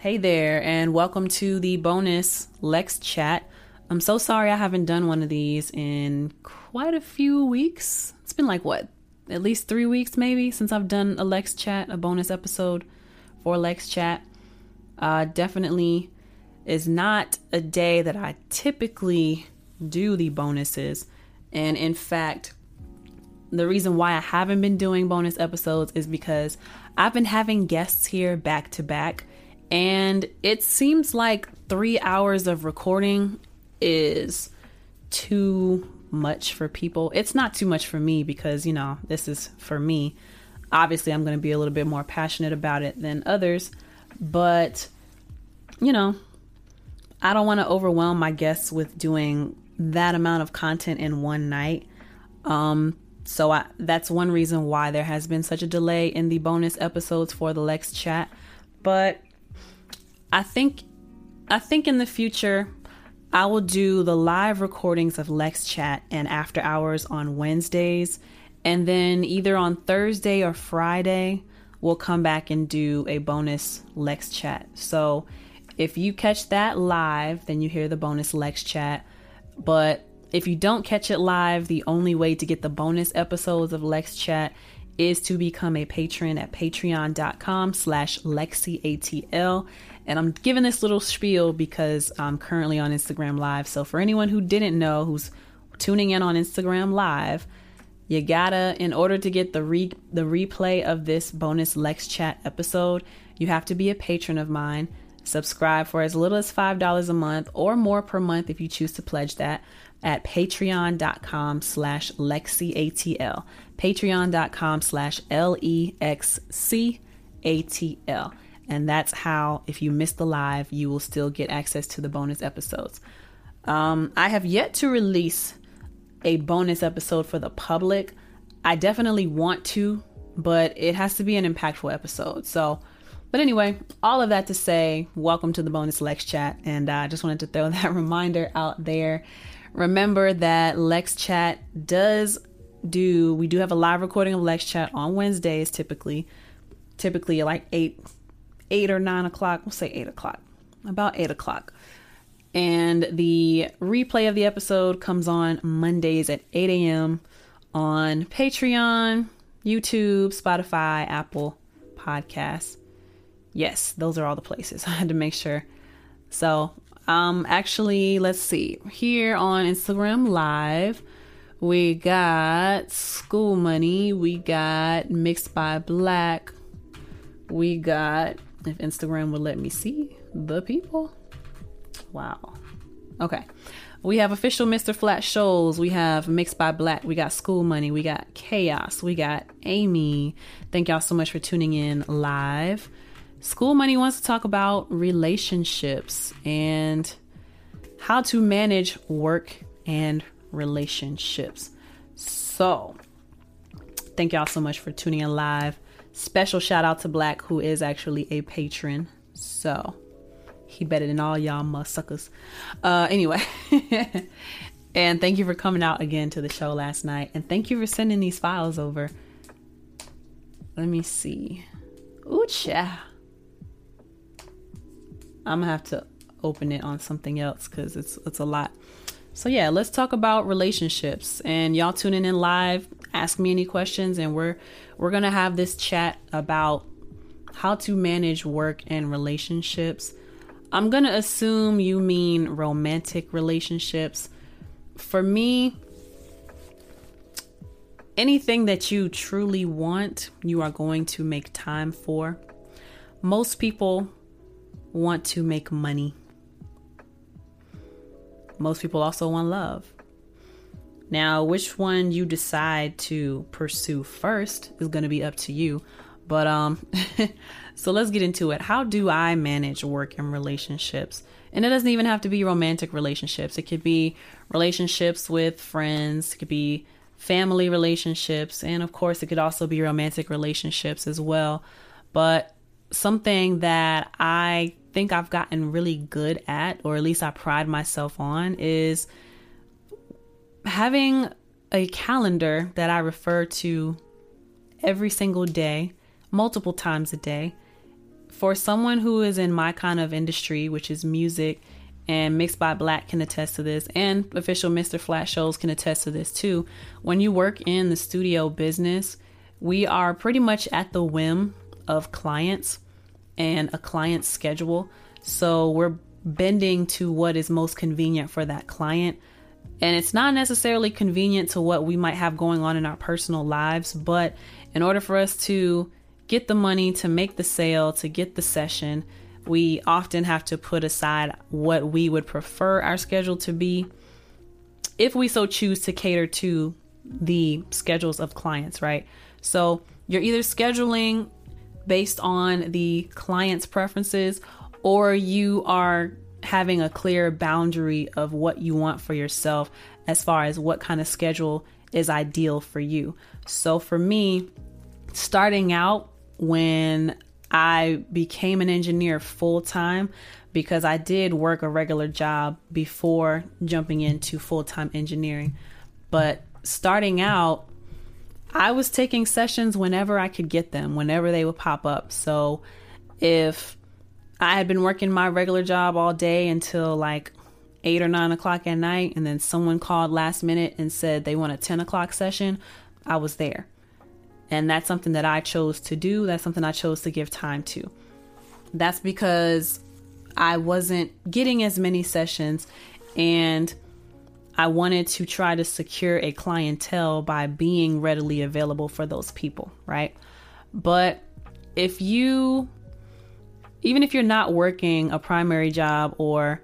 Hey there, and welcome to the bonus Lex chat. I'm so sorry I haven't done one of these in quite a few weeks. It's been like what, at least three weeks maybe since I've done a Lex chat, a bonus episode for Lex chat. Uh, definitely is not a day that I typically do the bonuses. And in fact, the reason why I haven't been doing bonus episodes is because I've been having guests here back to back and it seems like three hours of recording is too much for people. It's not too much for me because, you know, this is for me. Obviously, I'm going to be a little bit more passionate about it than others, but, you know, I don't want to overwhelm my guests with doing that amount of content in one night. Um, so I, that's one reason why there has been such a delay in the bonus episodes for the Lex chat. But I think I think in the future I will do the live recordings of Lex Chat and After Hours on Wednesdays and then either on Thursday or Friday we'll come back and do a bonus Lex Chat. So if you catch that live, then you hear the bonus Lex Chat. But if you don't catch it live, the only way to get the bonus episodes of Lex Chat is to become a patron at patreon.com slash lexiatl and i'm giving this little spiel because i'm currently on instagram live. So for anyone who didn't know who's tuning in on instagram live you gotta in order to get the re the replay of this bonus lex chat episode you have to be a patron of mine. Subscribe for as little as five dollars a month or more per month if you choose to pledge that at patreon.com slash lexiatl patreon.com slash l-e-x-c-a-t-l and that's how if you miss the live you will still get access to the bonus episodes. Um, i have yet to release a bonus episode for the public. I definitely want to but it has to be an impactful episode. So but anyway all of that to say welcome to the bonus lex chat. And i uh, just wanted to throw that reminder out there. Remember that Lex Chat does do, we do have a live recording of Lex Chat on Wednesdays typically, typically like 8, 8 or 9 o'clock. We'll say 8 o'clock, about 8 o'clock. And the replay of the episode comes on Mondays at 8 a.m. on Patreon, YouTube, Spotify, Apple Podcasts. Yes, those are all the places. I had to make sure. So um, actually, let's see. Here on Instagram Live, we got School Money, we got Mixed by Black, we got, if Instagram would let me see the people. Wow. Okay. We have official Mr. Flat shows. We have Mixed by Black. We got School Money. We got Chaos. We got Amy. Thank y'all so much for tuning in live. School Money wants to talk about relationships and how to manage work and relationships. So, thank y'all so much for tuning in live. Special shout out to Black, who is actually a patron. So, he better than all y'all motherfuckers. Uh, anyway, and thank you for coming out again to the show last night. And thank you for sending these files over. Let me see. Ooh, yeah. I'm gonna have to open it on something else because it's it's a lot. So yeah, let's talk about relationships. And y'all tuning in live, ask me any questions, and we're we're gonna have this chat about how to manage work and relationships. I'm gonna assume you mean romantic relationships. For me, anything that you truly want, you are going to make time for. Most people want to make money. Most people also want love. Now, which one you decide to pursue first is going to be up to you. But um so let's get into it. How do I manage work and relationships? And it doesn't even have to be romantic relationships. It could be relationships with friends, it could be family relationships, and of course it could also be romantic relationships as well. But something that I think I've gotten really good at, or at least I pride myself on, is having a calendar that I refer to every single day, multiple times a day, for someone who is in my kind of industry, which is music, and Mixed by Black can attest to this, and official Mr. Flat shows can attest to this too. When you work in the studio business, we are pretty much at the whim of clients and a client's schedule. So we're bending to what is most convenient for that client. And it's not necessarily convenient to what we might have going on in our personal lives, but in order for us to get the money, to make the sale, to get the session, we often have to put aside what we would prefer our schedule to be if we so choose to cater to the schedules of clients, right? So you're either scheduling based on the client's preferences or you are having a clear boundary of what you want for yourself as far as what kind of schedule is ideal for you. So for me, starting out when I became an engineer full time because I did work a regular job before jumping into full time engineering. But starting out, I was taking sessions whenever I could get them, whenever they would pop up. So if I had been working my regular job all day until like eight or nine o'clock at night, and then someone called last minute and said they want a 10 o'clock session, I was there. And that's something that I chose to do. That's something I chose to give time to. That's because I wasn't getting as many sessions and I wanted to try to secure a clientele by being readily available for those people, right? But if you, even if you're not working a primary job or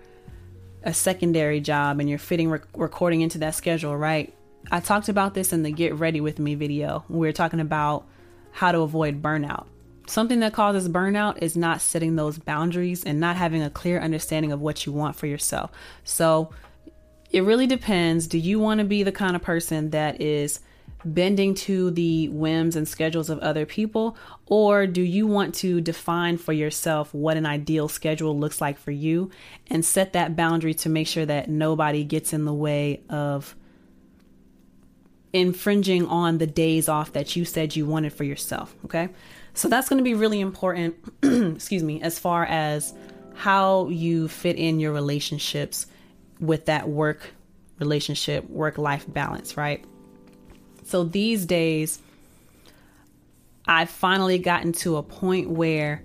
a secondary job and you're fitting rec- recording into that schedule, right? I talked about this in the Get Ready With Me video. We were talking about how to avoid burnout. Something that causes burnout is not setting those boundaries and not having a clear understanding of what you want for yourself. So, it really depends. Do you want to be the kind of person that is bending to the whims and schedules of other people? Or do you want to define for yourself what an ideal schedule looks like for you and set that boundary to make sure that nobody gets in the way of infringing on the days off that you said you wanted for yourself? Okay. So that's going to be really important, excuse me, as far as how you fit in your relationships with that work relationship, work life balance, right? So these days, I've finally gotten to a point where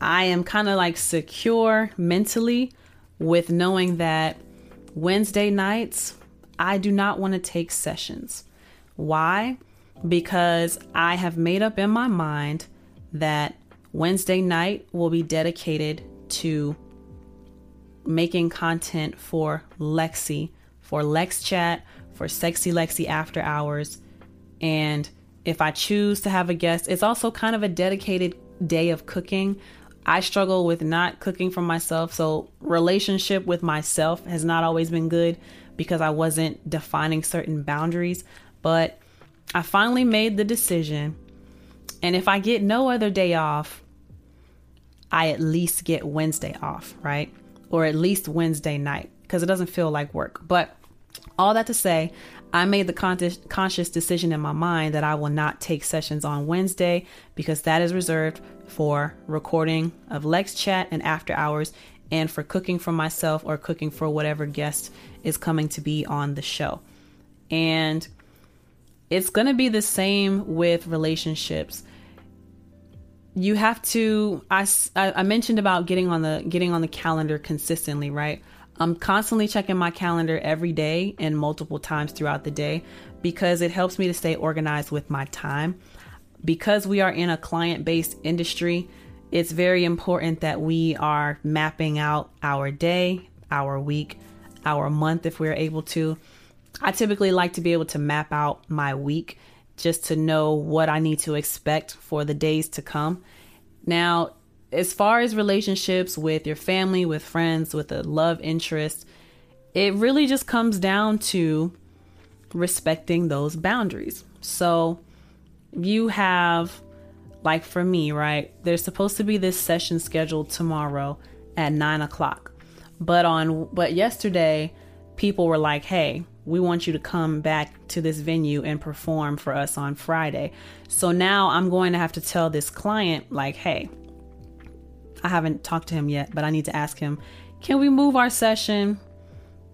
I am kind of like secure mentally with knowing that Wednesday nights, I do not want to take sessions. Why? Because I have made up in my mind that Wednesday night will be dedicated to making content for Lexi, for Lex Chat, for Sexy Lexi After Hours. And if I choose to have a guest, it's also kind of a dedicated day of cooking. I struggle with not cooking for myself, so relationship with myself has not always been good because I wasn't defining certain boundaries, but I finally made the decision. And if I get no other day off, I at least get Wednesday off, right? or at least Wednesday night because it doesn't feel like work. But all that to say, I made the con- conscious decision in my mind that I will not take sessions on Wednesday because that is reserved for recording of Lex Chat and after hours and for cooking for myself or cooking for whatever guest is coming to be on the show. And it's going to be the same with relationships you have to I, I mentioned about getting on the getting on the calendar consistently right i'm constantly checking my calendar every day and multiple times throughout the day because it helps me to stay organized with my time because we are in a client based industry it's very important that we are mapping out our day our week our month if we're able to i typically like to be able to map out my week just to know what I need to expect for the days to come. Now, as far as relationships with your family, with friends, with a love interest, it really just comes down to respecting those boundaries. So, you have, like for me, right? There's supposed to be this session scheduled tomorrow at nine o'clock. But on, but yesterday, people were like, hey, we want you to come back to this venue and perform for us on Friday. So now I'm going to have to tell this client, like, hey, I haven't talked to him yet, but I need to ask him can we move our session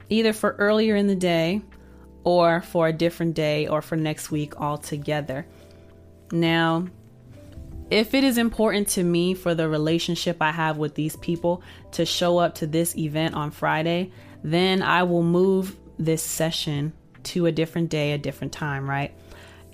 either for earlier in the day or for a different day or for next week altogether? Now, if it is important to me for the relationship I have with these people to show up to this event on Friday, then I will move this session to a different day, a different time, right?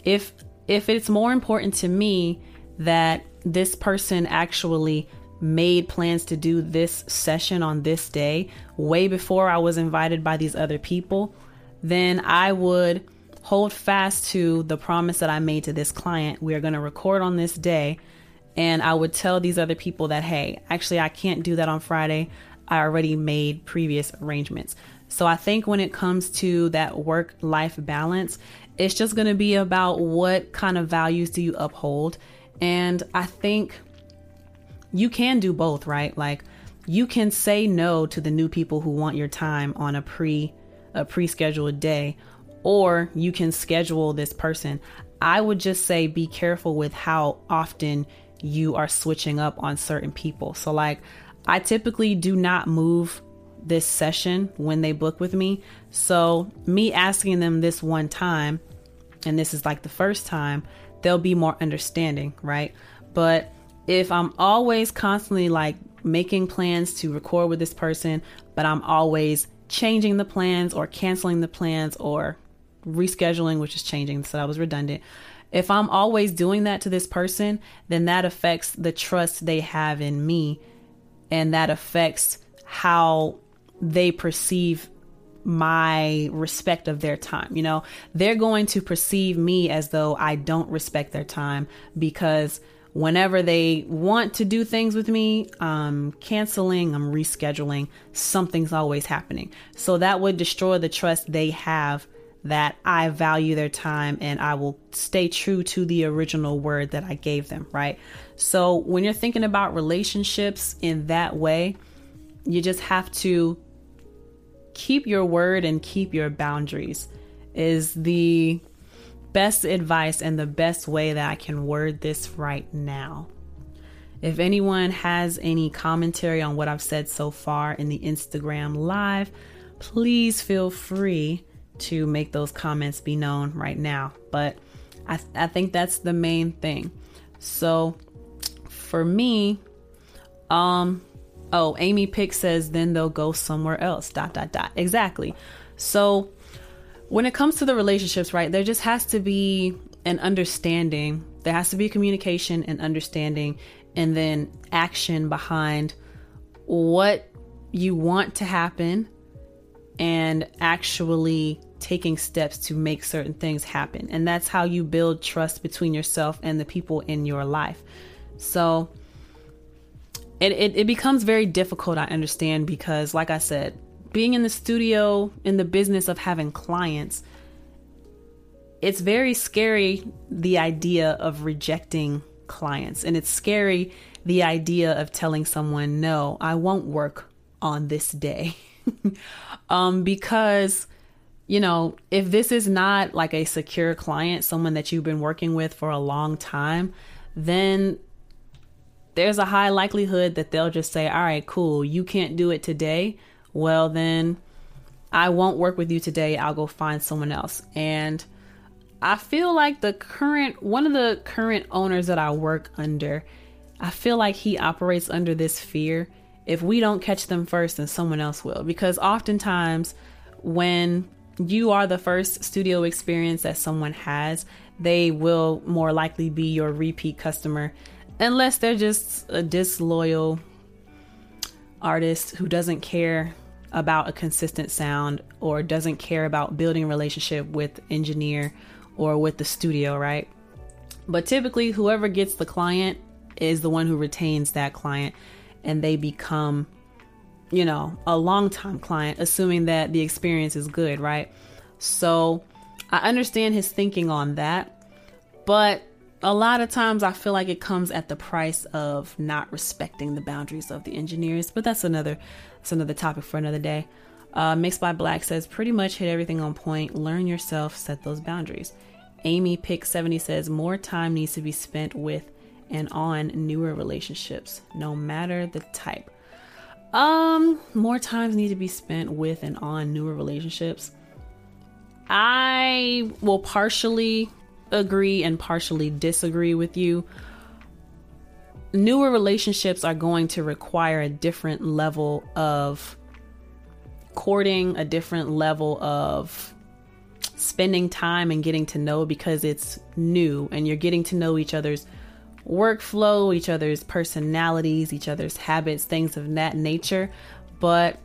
If if it's more important to me that this person actually made plans to do this session on this day way before I was invited by these other people, then I would hold fast to the promise that I made to this client. We are going to record on this day. And I would tell these other people that, hey, actually, I can't do that on Friday. I already made previous arrangements. So I think when it comes to that work life balance, it's just going to be about what kind of values do you uphold. And I think you can do both, right? Like you can say no to the new people who want your time on a pre a pre-scheduled day or you can schedule this person. I would just say be careful with how often you are switching up on certain people. So like I typically do not move this session when they book with me. So me asking them this one time and this is like the first time, they'll be more understanding, right? But if I'm always constantly like making plans to record with this person, but I'm always changing the plans or canceling the plans or rescheduling, which is changing, so that was redundant. If I'm always doing that to this person, then that affects the trust they have in me and that affects how they perceive my respect of their time. You know, they're going to perceive me as though I don't respect their time because whenever they want to do things with me, I'm canceling, I'm rescheduling, something's always happening. So that would destroy the trust they have that I value their time and I will stay true to the original word that I gave them, right? So when you're thinking about relationships in that way, you just have to keep your word and keep your boundaries is the best advice and the best way that I can word this right now. If anyone has any commentary on what I've said so far in the Instagram live, please feel free to make those comments be known right now. But I, I think that's the main thing. So for me, um, oh, Amy Pick says then they'll go somewhere else. Dot dot dot. Exactly. So when it comes to the relationships, right, there just has to be an understanding. There has to be communication and understanding, and then action behind what you want to happen and actually taking steps to make certain things happen. And that's how you build trust between yourself and the people in your life. So it, it, it becomes very difficult, I understand, because, like I said, being in the studio in the business of having clients, it's very scary the idea of rejecting clients. And it's scary the idea of telling someone, no, I won't work on this day. um, because, you know, if this is not like a secure client, someone that you've been working with for a long time, then there's a high likelihood that they'll just say, all right, cool, you can't do it today well, then I won't work with you today. I'll go find someone else. And I feel like the current, one of the current owners that I work under, I feel like he operates under this fear. If we don't catch them first, then someone else will. Because oftentimes, when you are the first studio experience that someone has, they will more likely be your repeat customer, unless they're just a disloyal artist who doesn't care about a consistent sound or doesn't care about building relationship with engineer or with the studio, right? But typically whoever gets the client is the one who retains that client and they become you know, a long time client assuming that the experience is good, right? So I understand his thinking on that, but a lot of times I feel like it comes at the price of not respecting the boundaries of the engineers, but that's another that's another topic for another day. Uh, Mixed by Black says pretty much hit everything on point. Learn yourself, set those boundaries. Amy Pick 70 says more time needs to be spent with and on newer relationships, no matter the type. Um, more times need to be spent with and on newer relationships. I will partially agree and partially disagree with you. Newer relationships are going to require a different level of courting, a different level of spending time and getting to know because it's new and you're getting to know each other's workflow, each other's personalities, each other's habits, things of that nature. But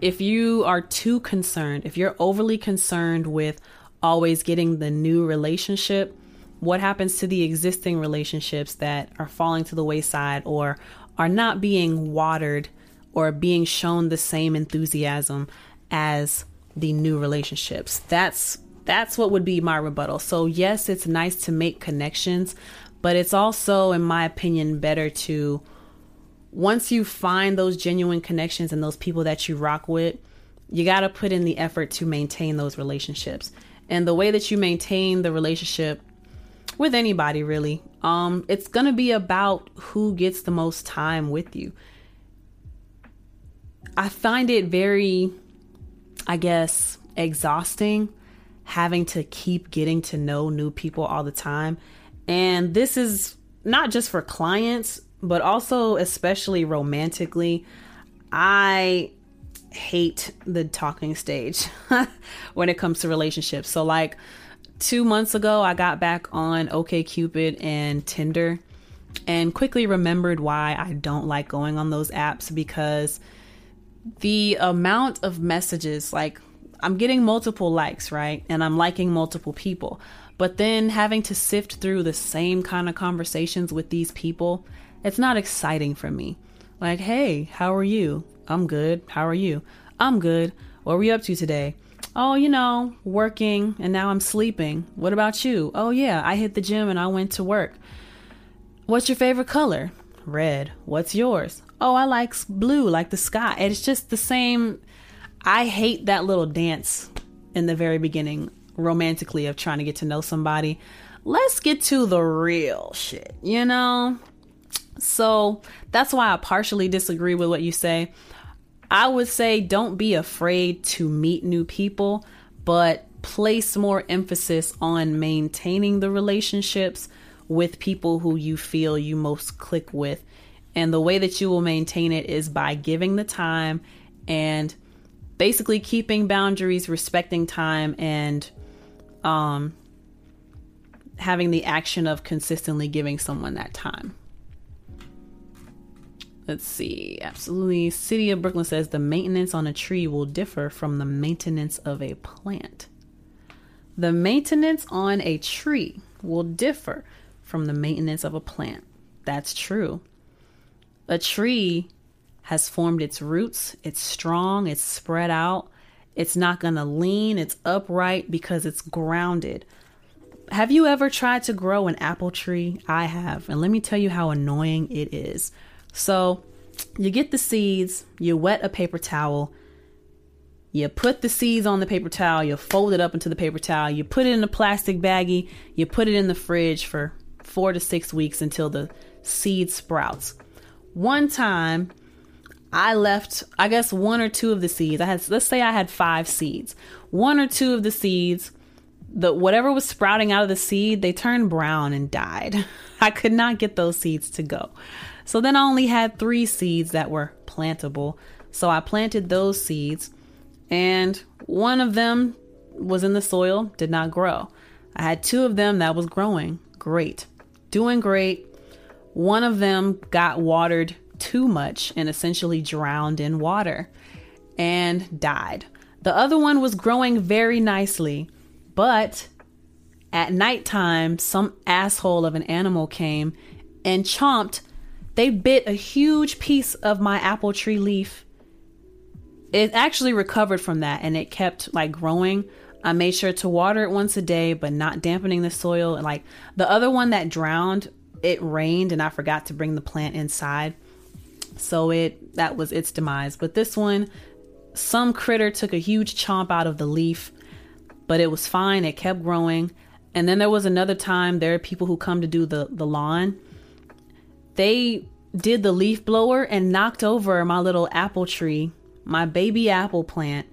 if you are too concerned, if you're overly concerned with always getting the new relationship, what happens to the existing relationships that are falling to the wayside or are not being watered or being shown the same enthusiasm as the new relationships? That's that's what would be my rebuttal. So yes, it's nice to make connections, but it's also in my opinion better to once you find those genuine connections and those people that you rock with, you got to put in the effort to maintain those relationships. And the way that you maintain the relationship with anybody really, um it's going to be about who gets the most time with you. I find it very I guess exhausting having to keep getting to know new people all the time. And this is not just for clients, but also especially romantically. I hate the talking stage when it comes to relationships. So like 2 months ago I got back on OkCupid and Tinder and quickly remembered why I don't like going on those apps because the amount of messages like I'm getting multiple likes, right? And I'm liking multiple people. But then having to sift through the same kind of conversations with these people, it's not exciting for me. Like, hey, how are you? I'm good. How are you? I'm good. What were you up to today? Oh, you know, working and now I'm sleeping. What about you? Oh, yeah, I hit the gym and I went to work. What's your favorite color? Red. What's yours? Oh, I like blue, like the sky. It's just the same. I hate that little dance in the very beginning, romantically, of trying to get to know somebody. Let's get to the real shit, you know? So that's why I partially disagree with what you say. I would say don't be afraid to meet new people, but place more emphasis on maintaining the relationships with people who you feel you most click with. And the way that you will maintain it is by giving the time and basically keeping boundaries, respecting time, and um, having the action of consistently giving someone that time. Let's see. Absolutely. City of Brooklyn says the maintenance on a tree will differ from the maintenance of a plant. The maintenance on a tree will differ from the maintenance of a plant. That's true. A tree has formed its roots, it's strong, it's spread out, it's not going to lean, it's upright because it's grounded. Have you ever tried to grow an apple tree? I have, and let me tell you how annoying it is. So you get the seeds, you wet a paper towel, you put the seeds on the paper towel, you fold it up into the paper towel, you put it in a plastic baggie, you put it in the fridge for four to six weeks until the seed sprouts. One time, I left, I guess, one or two of the seeds. I had, let's say I had five seeds. One or two of the seeds, the whatever was sprouting out of the seed, they turned brown and died. I could not get those seeds to go. So then I only had three seeds that were plantable. So I planted those seeds, and one of them was in the soil, did not grow. I had two of them that was growing, great, doing great. One of them got watered too much and essentially drowned in water and died. The other one was growing very nicely, but at nighttime, some asshole of an animal came and chomped they bit a huge piece of my apple tree leaf. It actually recovered from that and it kept like growing. I made sure to water it once a day, but not dampening the soil. And like the other one that drowned, it rained and I forgot to bring the plant inside. So it that was its demise. But this one, some critter took a huge chomp out of the leaf, but it was fine. It kept growing. And then there was another time there are people who come to do the, the lawn. They did the leaf blower and knocked over my little apple tree, my baby apple plant.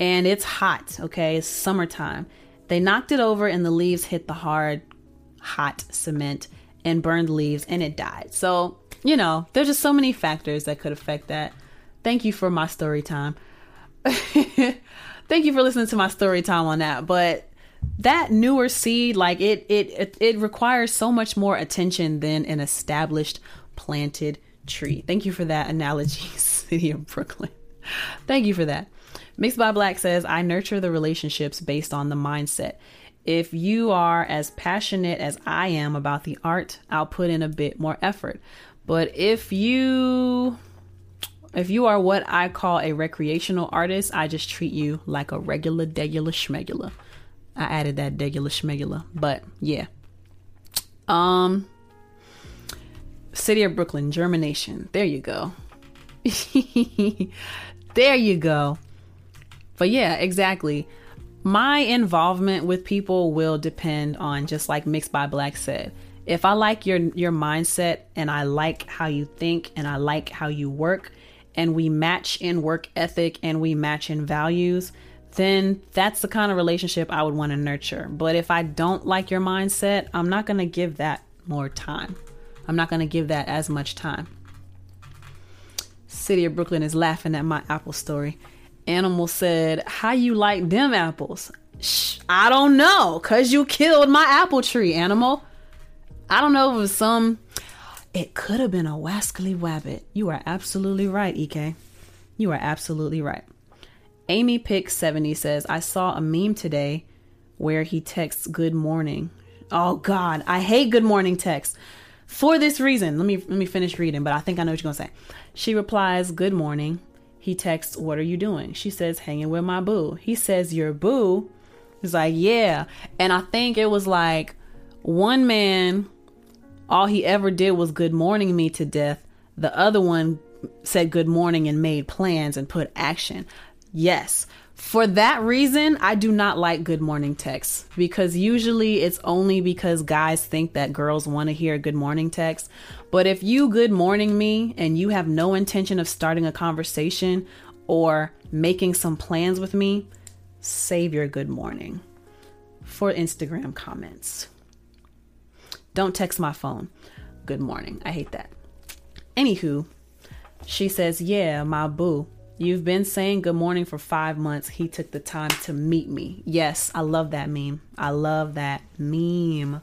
And it's hot, okay? It's summertime. They knocked it over and the leaves hit the hard, hot cement and burned leaves and it died. So, you know, there's just so many factors that could affect that. Thank you for my story time. Thank you for listening to my story time on that. But that newer seed, like it, it, it, it requires so much more attention than an established planted tree. Thank you for that analogy, City of Brooklyn. Thank you for that. Mixed by Black says, I nurture the relationships based on the mindset. If you are as passionate as I am about the art, I'll put in a bit more effort. But if you if you are what I call a recreational artist, I just treat you like a regular degula schmegula. I added that degula schmegula, but yeah. Um City of Brooklyn, germination. There you go. there you go. But yeah, exactly. My involvement with people will depend on just like Mixed by Black said. If I like your your mindset and I like how you think and I like how you work and we match in work ethic and we match in values, then that's the kind of relationship I would want to nurture. But if I don't like your mindset, I'm not going to give that more time. I'm not going to give that as much time. City of Brooklyn is laughing at my apple story. Animal said, How you like them apples? Shh, I don't know, cause you killed my apple tree, animal. I don't know if it was some. It could have been a wascally wabbit. You are absolutely right, EK. You are absolutely right. Amy Pick 70 says, I saw a meme today where he texts good morning. Oh God, I hate good morning texts. For this reason, let me let me finish reading, but I think I know what you're gonna say. She replies, Good morning. He texts, What are you doing? She says, Hanging with my boo. He says, Your boo? He's like, Yeah. And I think it was like one man, all he ever did was good morning me to death. The other one said good morning and made plans and put action. Yes. For that reason, I do not like good morning texts because usually it's only because guys think that girls want to hear good morning text. But if you good morning me and you have no intention of starting a conversation or making some plans with me, save your good morning for Instagram comments. Don't text my phone. Good morning. I hate that. Anywho, she says, Yeah, my boo. You've been saying good morning for five months. He took the time to meet me. Yes, I love that meme. I love that meme.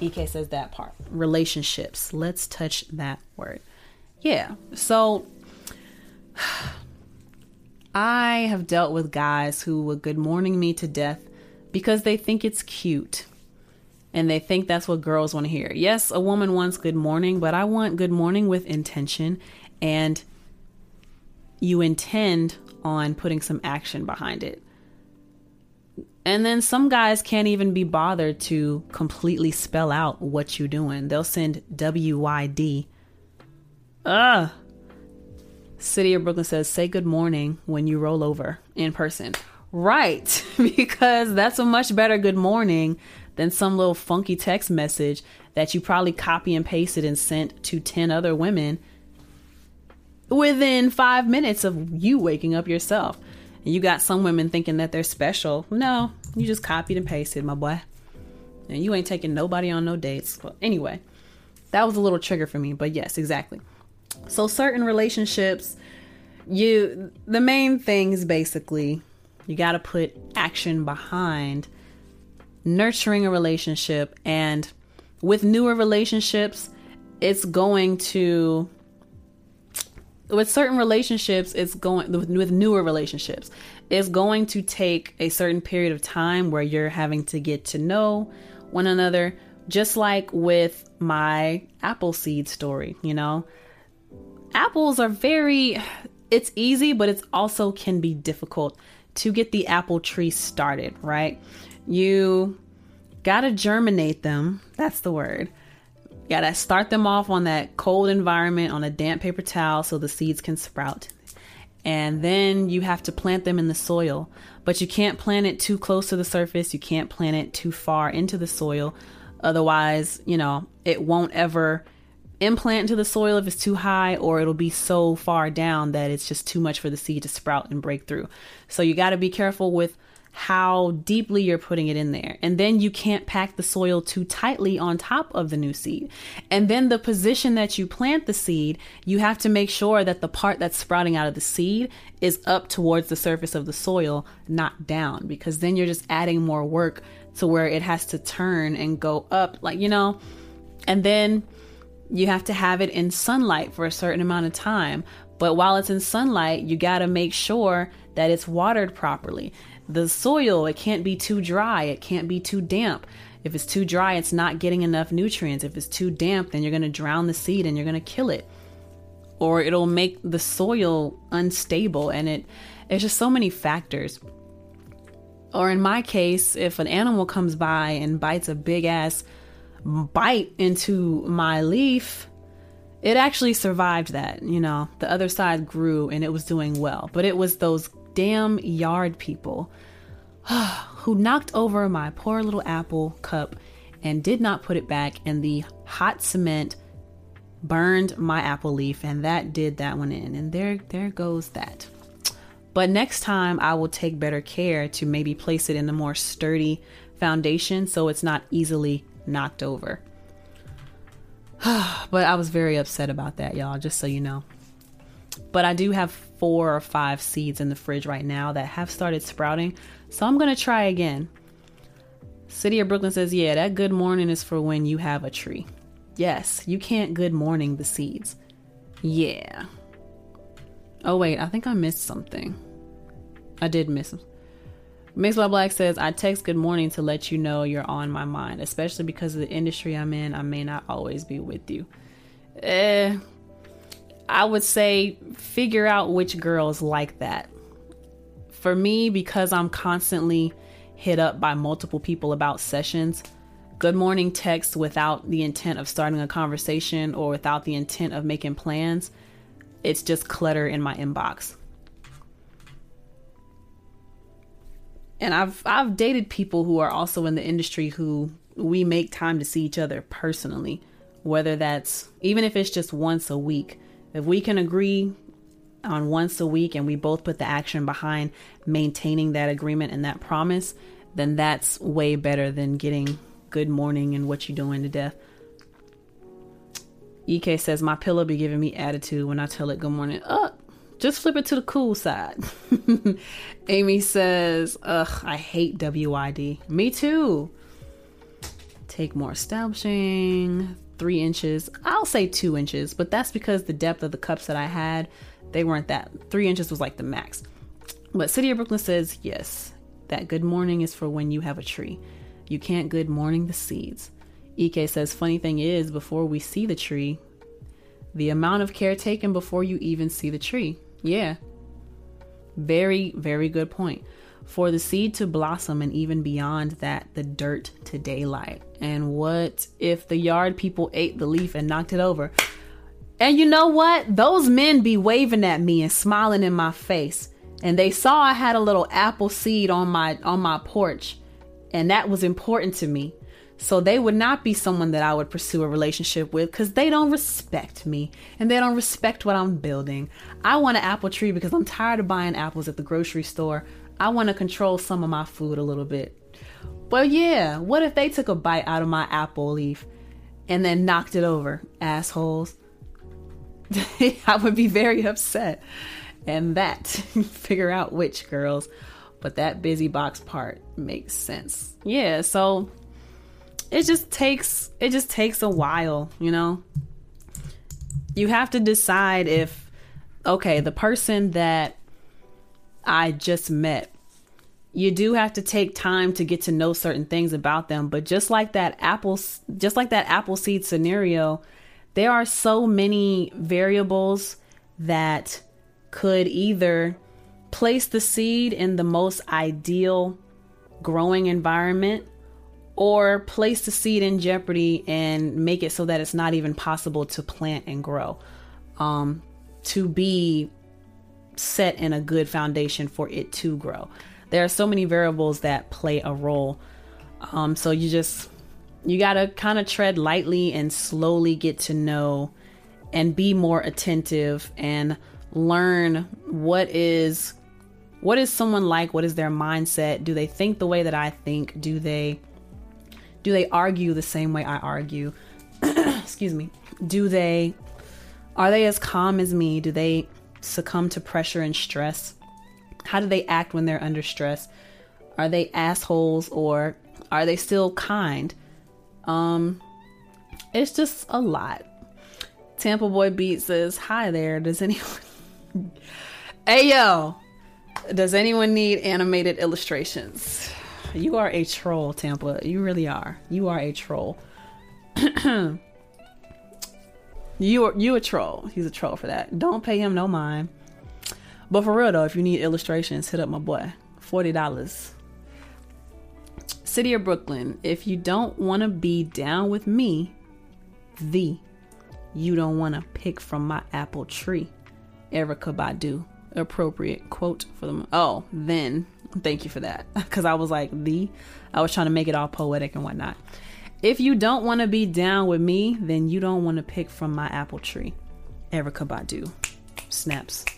EK says that part. Relationships. Let's touch that word. Yeah. So I have dealt with guys who would good morning me to death because they think it's cute and they think that's what girls want to hear. Yes, a woman wants good morning, but I want good morning with intention and you intend on putting some action behind it. And then some guys can't even be bothered to completely spell out what you're doing. They'll send WYD. Ugh. City of Brooklyn says, say good morning when you roll over in person. Right, because that's a much better good morning than some little funky text message that you probably copy and pasted and sent to 10 other women within five minutes of you waking up yourself. And you got some women thinking that they're special. No, you just copied and pasted, my boy. And you ain't taking nobody on no dates. But anyway, that was a little trigger for me. But yes, exactly. So certain relationships, you the main thing is basically you got to put action behind nurturing a relationship and with newer relationships, it's going to with certain relationships it's going with newer relationships it's going to take a certain period of time where you're having to get to know one another just like with my apple seed story you know? Apples are very it's easy but it's also can be difficult to get the apple tree started right? You gotta germinate them that's the word you gotta start them off on that cold environment on a damp paper towel so the seeds can sprout. and then you have to plant them in the soil. But you can't plant it too close to the surface, you can't plant it too far into the soil. Otherwise, you know, it won't ever implant into the soil if it's too high, or it'll be so far down that it's just too much for the seed to sprout and break through. So you got to be careful with how deeply you're putting it in there. And then you can't pack the soil too tightly on top of the new seed. And then the position that you plant the seed, you have to make sure that the part that's sprouting out of the seed is up towards the surface of the soil, not down, because then you're just adding more work to where it has to turn and go up, like, you know. And then you have to have it in sunlight for a certain amount of time. But while it's in sunlight, you got to make sure that it's watered properly. The soil, it can't be too dry, it can't be too damp. If it's too dry, it's not getting enough nutrients. If it's too damp, then you're going to drown the seed and you're going to kill it. Or it'll make the soil unstable and it it's just so many factors. Or in my case, if an animal comes by and bites a big ass bite into my leaf, it actually survived that. You know, the other side grew and it was doing well. But it was those damn yard people who knocked over my poor little apple cup and did not put it back, and the hot cement burned my apple leaf, and that did that one in. And there, there goes that. But next time, I will take better care to maybe place it in a more sturdy foundation so it's not easily knocked over. but I was very upset about that, y'all, just so you know. But I do have four or five seeds in the fridge right now that have started sprouting, so I'm going to try again. City of Brooklyn says, Yeah, that good morning is for when you have a tree. Yes, you can't good morning the seeds. Yeah. Oh, wait, I think I missed something. I did miss them. Mixed by Black says, I text good morning to let you know you're on my mind, especially because of the industry I'm in. I may not always be with you. Eh, I would say figure out which girls like that. For me, because I'm constantly hit up by multiple people about sessions, good morning texts without the intent of starting a conversation or without the intent of making plans, it's just clutter in my inbox. and I've I've dated people who are also in the industry who we make time to see each other personally, whether that's even if it's just once a week. If we can agree on once a week and we both put the action behind maintaining that agreement and that promise, then that's way better than getting good morning and what you doing to death. EK says my pillow be giving me attitude when I tell it good morning. Up. Just flip it to the cool side. Amy says, Ugh, I hate WID. Me too. Take more establishing. Three inches. I'll say two inches, but that's because the depth of the cups that I had, they weren't that. Three inches was like the max. But City of Brooklyn says, yes, that good morning is for when you have a tree. You can't good morning the seeds. EK says, funny thing is, before we see the tree, the amount of care taken before you even see the tree. Yeah. Very, very good point. For the seed to blossom and even beyond that, the dirt to daylight. And what if the yard people ate the leaf and knocked it over? And you know what? Those men be waving at me and smiling in my face. And they saw I had a little apple seed on my on my porch. And that was important to me. So they would not be someone that I would pursue a relationship with because they don't respect me and they don't respect what I'm building. I want an apple tree because I'm tired of buying apples at the grocery store. I want to control some of my food a little bit. But yeah, what if they took a bite out of my apple leaf and then knocked it over, assholes? I would be very upset. And that, figure out which girls. But that busy box part makes sense. Yeah, so it just takes it just takes a while, you know. You have to decide if okay, the person that I just met, you do have to take time to get to know certain things about them, but just like that apple just like that apple seed scenario, there are so many variables that could either place the seed in the most ideal growing environment or place the seed in jeopardy and make it so that it's not even possible to plant and grow. Um, to be set in a good foundation for it to grow. There are so many variables that play a role. Um, so you just you got to kind of tread lightly and slowly get to know and be more attentive and learn what is what is someone like? What is their mindset? Do they think the way that i think? Do they do they argue the same way i argue? Excuse me. Do they are they as calm as me? Do they succumb to pressure and stress how do they act when they're under stress are they assholes or are they still kind um it's just a lot tampa boy beat says hi there does anyone hey yo, does anyone need animated illustrations? You are a troll, Tampa. You really are. You are a troll. you are you a troll. He's a troll for that. Don't pay him no mind. But for real though, if you need illustrations, hit up my boy. Forty dollars. City of Brooklyn. If you don't want to be down with me, the you don't want to pick from my apple tree. Erykah Badu. Appropriate quote for them. Oh, then thank you for that. Because I was like, the, I was trying to make it all poetic and whatnot. If you don't want to be down with me, then you don't want to pick from my apple tree. Erykah Badu. Snaps.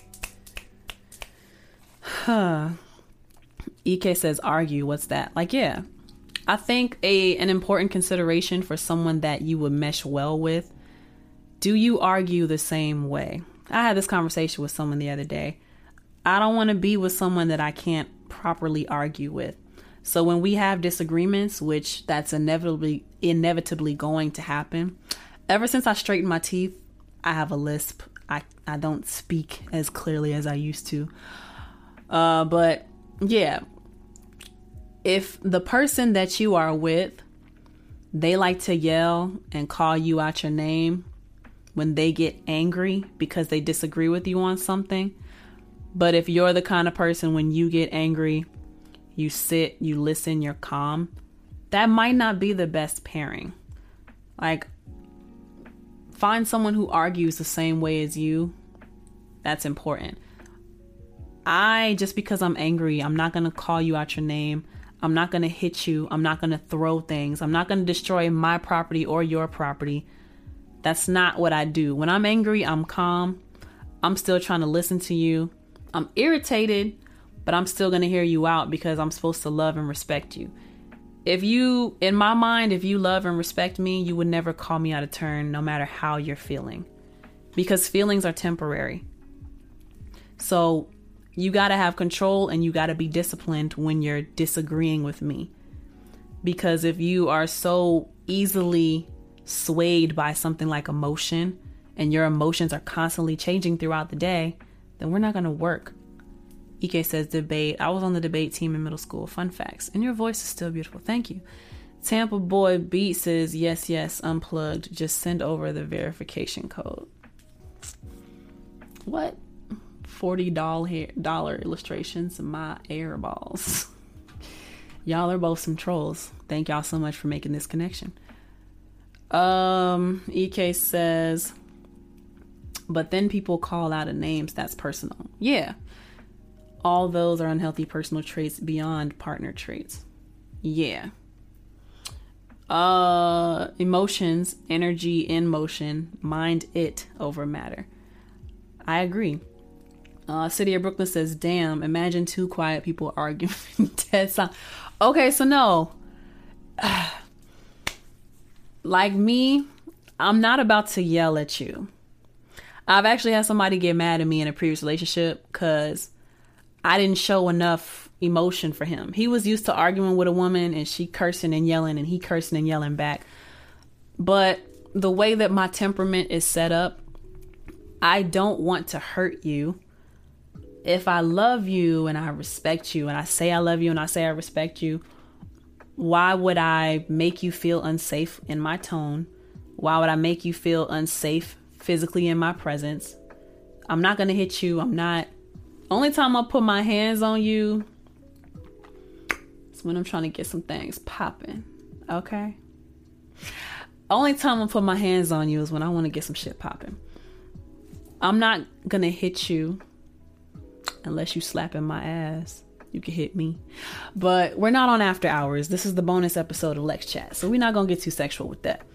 Huh. EK says argue. What's that? Like, yeah. I think a an important consideration for someone that you would mesh well with. Do you argue the same way? I had this conversation with someone the other day. I don't want to be with someone that I can't properly argue with. So when we have disagreements, which that's inevitably inevitably going to happen, ever since I straightened my teeth, I have a lisp. I I don't speak as clearly as I used to. Uh, but yeah, if the person that you are with, they like to yell and call you out your name, when they get angry because they disagree with you on something. But if you're the kind of person when you get angry, you sit, you listen, you're calm, that might not be the best pairing. Like, find someone who argues the same way as you. That's important. I, just because I'm angry, I'm not going to call you out your name. I'm not going to hit you. I'm not going to throw things. I'm not going to destroy my property or your property that's not what I do. When I'm angry, I'm calm. I'm still trying to listen to you. I'm irritated, but I'm still going to hear you out because I'm supposed to love and respect you. If you, in my mind, if you love and respect me, you would never call me out of turn no matter how you're feeling because feelings are temporary. So you got to have control and you got to be disciplined when you're disagreeing with me. Because if you are so easily swayed by something like emotion and your emotions are constantly changing throughout the day, then we're not going to work. Ike says debate. I was on the debate team in middle school. Fun facts. And your voice is still beautiful. Thank you. Tampa Boy Beat says, yes, yes, unplugged. Just send over the verification code. What? $40 illustrations my air balls. y'all are both some trolls. Thank y'all so much for making this connection. Um, EK says, but then people call out of names that's personal. Yeah. All those are unhealthy personal traits beyond partner traits. Yeah. Uh emotions, energy in motion, mind it over matter. I agree. Uh, City of Brooklyn says, "Damn! Imagine two quiet people arguing dead silent." Okay, so no, like me, I'm not about to yell at you. I've actually had somebody get mad at me in a previous relationship because I didn't show enough emotion for him. He was used to arguing with a woman and she cursing and yelling and he cursing and yelling back. But the way that my temperament is set up, I don't want to hurt you. If I love you and I respect you and I say I love you and I say I respect you, why would I make you feel unsafe in my tone? Why would I make you feel unsafe physically in my presence? I'm not going to hit you. I'm not. Only time I put my hands on you is when I'm trying to get some things popping. Okay? Only time I put my hands on you is when I want to get some shit popping. I'm not to hit you Unless you slapping my ass, you can hit me. But we're not on after hours. This is the bonus episode of Lex Chat, so we're not gonna get too sexual with that.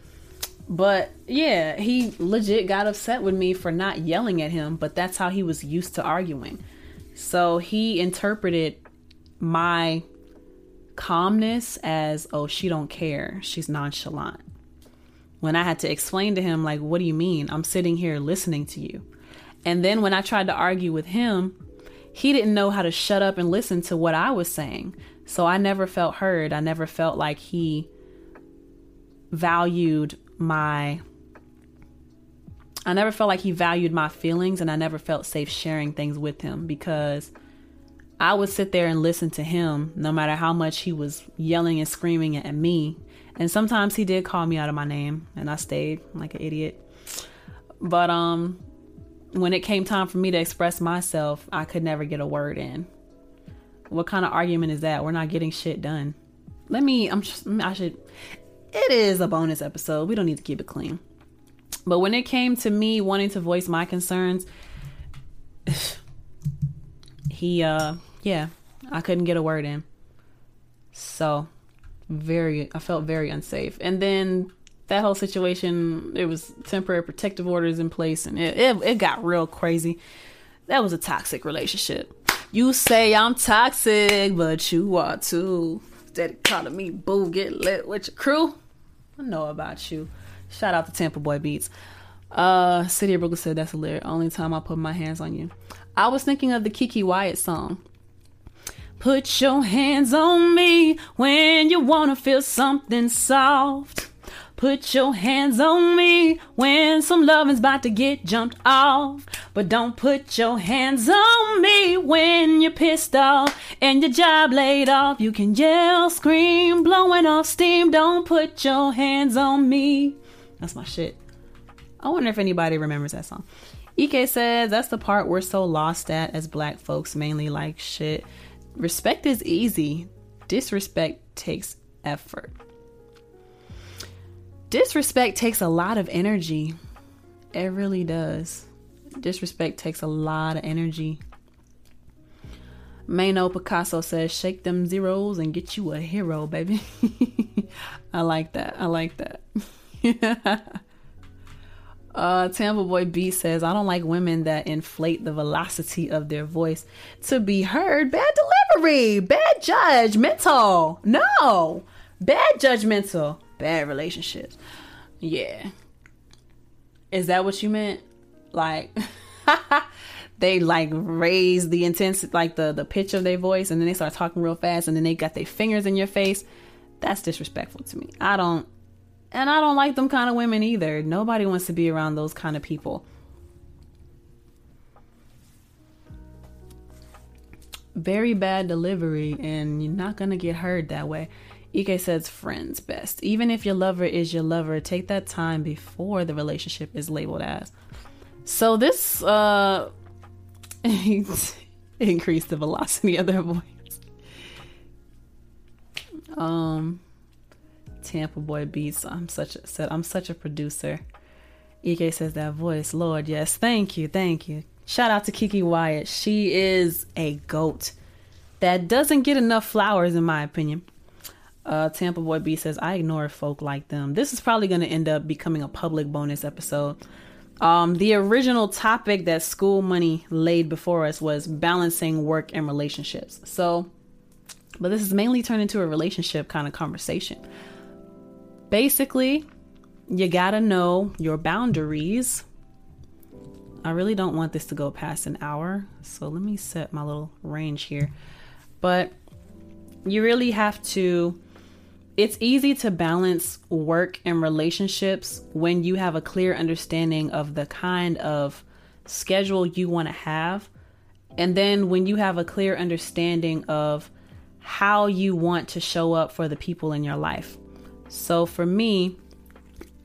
But yeah, he legit got upset with me for not yelling at him, but that's how he was used to arguing. So he interpreted my calmness as, "Oh, she don't care. She's nonchalant." When I had to explain to him like, "What do you mean? I'm sitting here listening to you." And then when I tried to argue with him, he didn't know how to shut up and listen to what I was saying. So I never felt heard. I never felt like he valued my I never felt like he valued my feelings and I never felt safe sharing things with him because I would sit there and listen to him no matter how much he was yelling and screaming at me. And sometimes he did call me out of my name and I stayed like an idiot. But um when it came time for me to express myself, I could never get a word in. What kind of argument is that? We're not getting shit done. Let me I'm just I should it is a bonus episode. We don't need to keep it clean. But when it came to me wanting to voice my concerns, he uh yeah, I couldn't get a word in. So, very I felt very unsafe. And then that whole situation, it was temporary protective orders in place and it, it, it got real crazy. That was a toxic relationship. You say I'm toxic, but you are too. Steady calling me boo, get lit with your crew. I know about you. Shout out to Tampa Boy Beats. Uh, City of Brooklyn said that's a lyric. Only time I put my hands on you. I was thinking of the Keke Wyatt song. Put your hands on me when you wanna feel something soft. Put your hands on me when some loving's about to get jumped off. But don't put your hands on me when you're pissed off and your job laid off. You can yell, scream, blowing off steam. Don't put your hands on me. That's my shit. I wonder if anybody remembers that song. EK says that's the part we're so lost at as black folks, mainly like shit. Respect is easy, disrespect takes effort. Disrespect takes a lot of energy. It really does. Disrespect takes a lot of energy. Mano Picasso says, shake them zeros and get you a hero, baby. I like that. I like that. uh, Tampa Boy B says, I don't like women that inflate the velocity of their voice to be heard. Bad delivery, bad judgmental. No, bad judgmental bad relationships. Yeah. Is that what you meant? Like they like raise the intensity like the the pitch of their voice and then they start talking real fast and then they got their fingers in your face. That's disrespectful to me. I don't and I don't like them kind of women either. Nobody wants to be around those kind of people. Very bad delivery and you're not going to get heard that way. Ike says friends best. Even if your lover is your lover, take that time before the relationship is labeled as. So this uh increased the velocity of their voice. Um Tampa Boy Beats. I'm such a said I'm such a producer. EK says that voice, Lord, yes, thank you, thank you. Shout out to Keke Wyatt. She is a goat that doesn't get enough flowers in my opinion. Uh, Tampa Boy B says, I ignore folk like them. This is probably going to end up becoming a public bonus episode. Um, the original topic that School Money laid before us was balancing work and relationships. So, but this is mainly turned into a relationship kind of conversation. Basically, you gotta know your boundaries. I really don't want this to go past an hour, so let me set my little range here. But you really have to it's easy to balance work and relationships when you have a clear understanding of the kind of schedule you want to have. And then when you have a clear understanding of how you want to show up for the people in your life. So for me,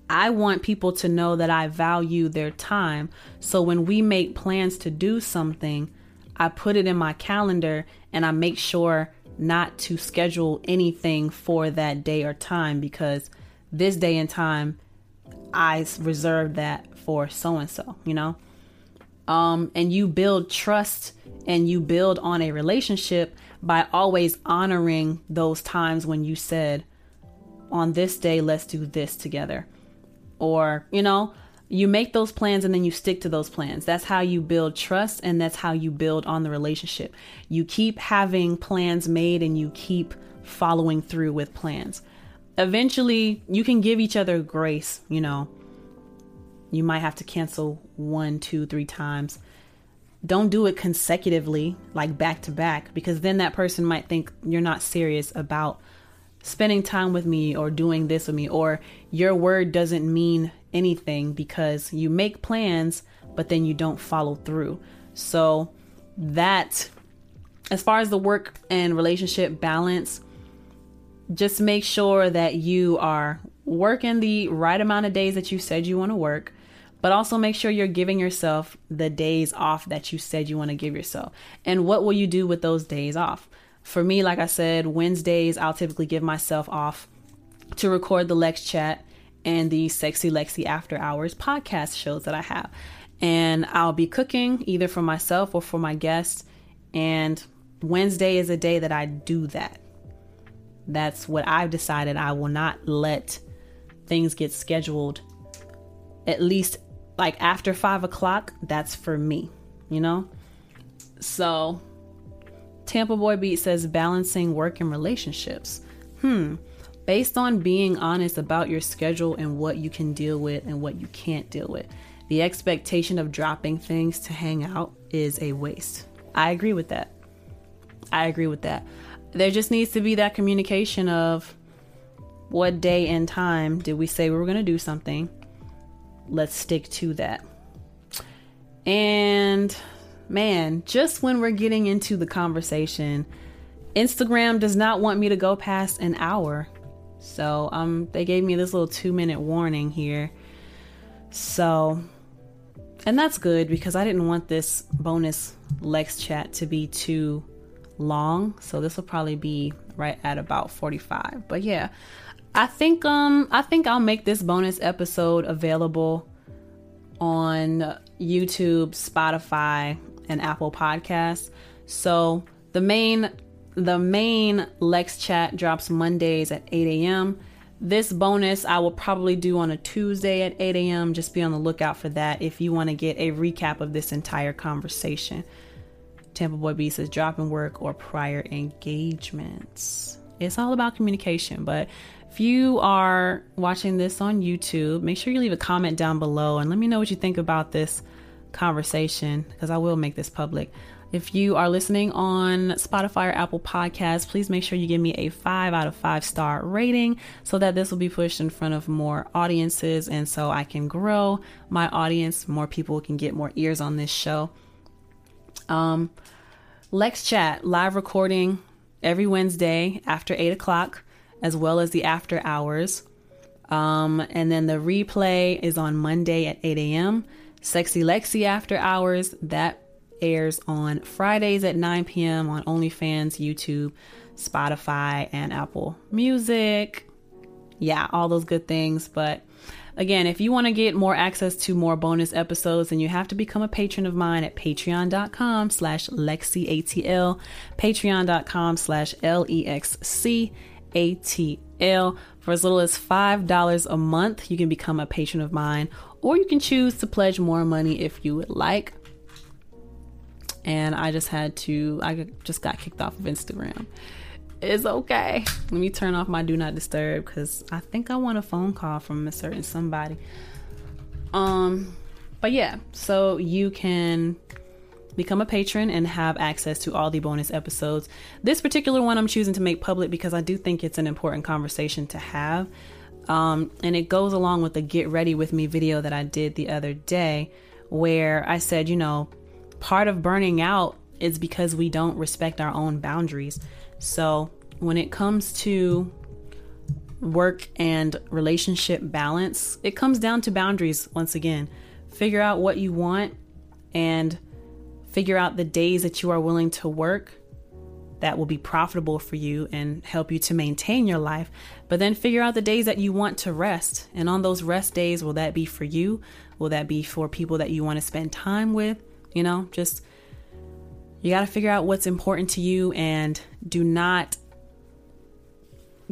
I want people to know that I value their time. So when we make plans to do something, I put it in my calendar and I make sure not to schedule anything for that day or time because this day and time I reserved that for so and so, you know? Um, and you build trust and you build on a relationship by always honoring those times when you said, on this day, let's do this together. Or, you know, you make those plans and then you stick to those plans. That's how you build trust and that's how you build on the relationship. You keep having plans made and you keep following through with plans. Eventually, you can give each other grace, you know. You might have to cancel one, two, three times. Don't do it consecutively, like back to back, because then that person might think you're not serious about spending time with me or doing this with me, or your word doesn't mean anything because you make plans, but then you don't follow through. So, that, as far as the work and relationship balance, just make sure that you are working the right amount of days that you said you want to work, but also make sure you're giving yourself the days off that you said you want to give yourself. And what will you do with those days off? For me, like I said, Wednesdays, I'll typically give myself off to record the Lex Chat and the Sexy Lexi After Hours podcast shows that I have. And I'll be cooking either for myself or for my guests. And Wednesday is a day that I do that. That's what I've decided. I will not let things get scheduled at least like after five o'clock. That's for me, you know? So Tampa Boy Beat says balancing work and relationships. Hmm. Based on being honest about your schedule and what you can deal with and what you can't deal with, the expectation of dropping things to hang out is a waste. I agree with that. I agree with that. There just needs to be that communication of what day and time did we say we were going to do something? Let's stick to that. And man, just when we're getting into the conversation, Instagram does not want me to go past an hour. So, um they gave me this little 2-minute warning here. So, and that's good because I didn't want this bonus Lex chat to be too long. So this will probably be right at about 45. But yeah, I think um I think I'll make this bonus episode available on YouTube, Spotify, and Apple Podcasts. So the main the main Lex chat drops Mondays at 8 a.m. This bonus I will probably do on a Tuesday at 8 a.m. Just be on the lookout for that if you want to get a recap of this entire conversation. Tampa Boy B says dropping work or prior engagements. It's all about communication, but if you are watching this on YouTube, make sure you leave a comment down below and let me know what you think about this conversation because I will make this public. If you are listening on Spotify or Apple Podcasts, please make sure you give me a five out of five star rating so that this will be pushed in front of more audiences and so I can grow my audience. More people can get more ears on this show. Um, Lex Chat live recording every Wednesday after eight o'clock, as well as the after hours. Um, and then the replay is on Monday at 8 a.m. Sexy Lexi After Hours, that airs on Fridays at 9 p.m. on OnlyFans, YouTube, Spotify, and Apple Music. Yeah, all those good things. But again, if you want to get more access to more bonus episodes, then you have to become a patron of mine at patreon.com slash LexiATL, patreon.com slash L-E-X-C-A-T-L. For as little as $5 a month, you can become a patron of mine or you can choose to pledge more money if you would like. And I just had to, I just got kicked off of Instagram. It's okay. Let me turn off my do not disturb because I think I want a phone call from a certain somebody. Um, but yeah, so you can become a patron and have access to all the bonus episodes. This particular one I'm choosing to make public because I do think it's an important conversation to have. Um, and it goes along with the get ready with me video that I did the other day, where I said, you know, part of burning out is because we don't respect our own boundaries. So when it comes to work and relationship balance, it comes down to boundaries once again. Figure out what you want and figure out the days that you are willing to work that will be profitable for you and help you to maintain your life. But then figure out the days that you want to rest. And on those rest days, will that be for you? Will that be for people that you want to spend time with? You know, just you got to figure out what's important to you and do not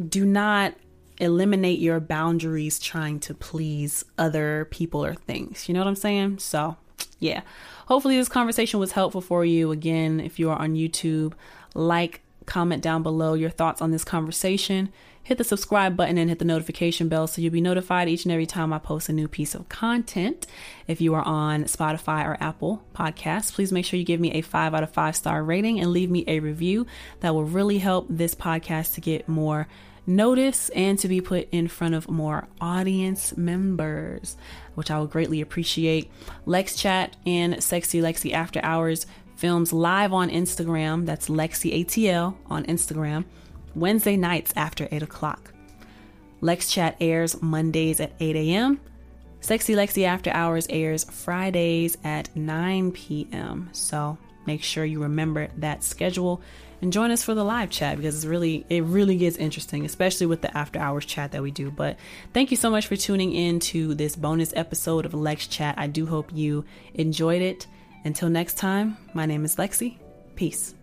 do not eliminate your boundaries trying to please other people or things. You know what I'm saying? So, yeah. Hopefully, this conversation was helpful for you. Again, if you are on YouTube, like, comment down below your thoughts on this conversation. Hit the subscribe button and hit the notification bell so you'll be notified each and every time I post a new piece of content. If you are on Spotify or Apple Podcasts, please make sure you give me a five out of five star rating and leave me a review. That will really help this podcast to get more notice and to be put in front of more audience members, which I would greatly appreciate. Lex Chat and Sexy Lexi After Hours films live on Instagram. That's Lexi ATL on Instagram, Wednesday nights after 8 o'clock. Lex Chat airs Mondays at 8 a.m. Sexy Lexi After Hours airs Fridays at 9 p.m. So make sure you remember that schedule and join us for the live chat because it's really it really gets interesting especially with the after hours chat that we do but thank you so much for tuning in to this bonus episode of lex chat i do hope you enjoyed it until next time my name is lexi peace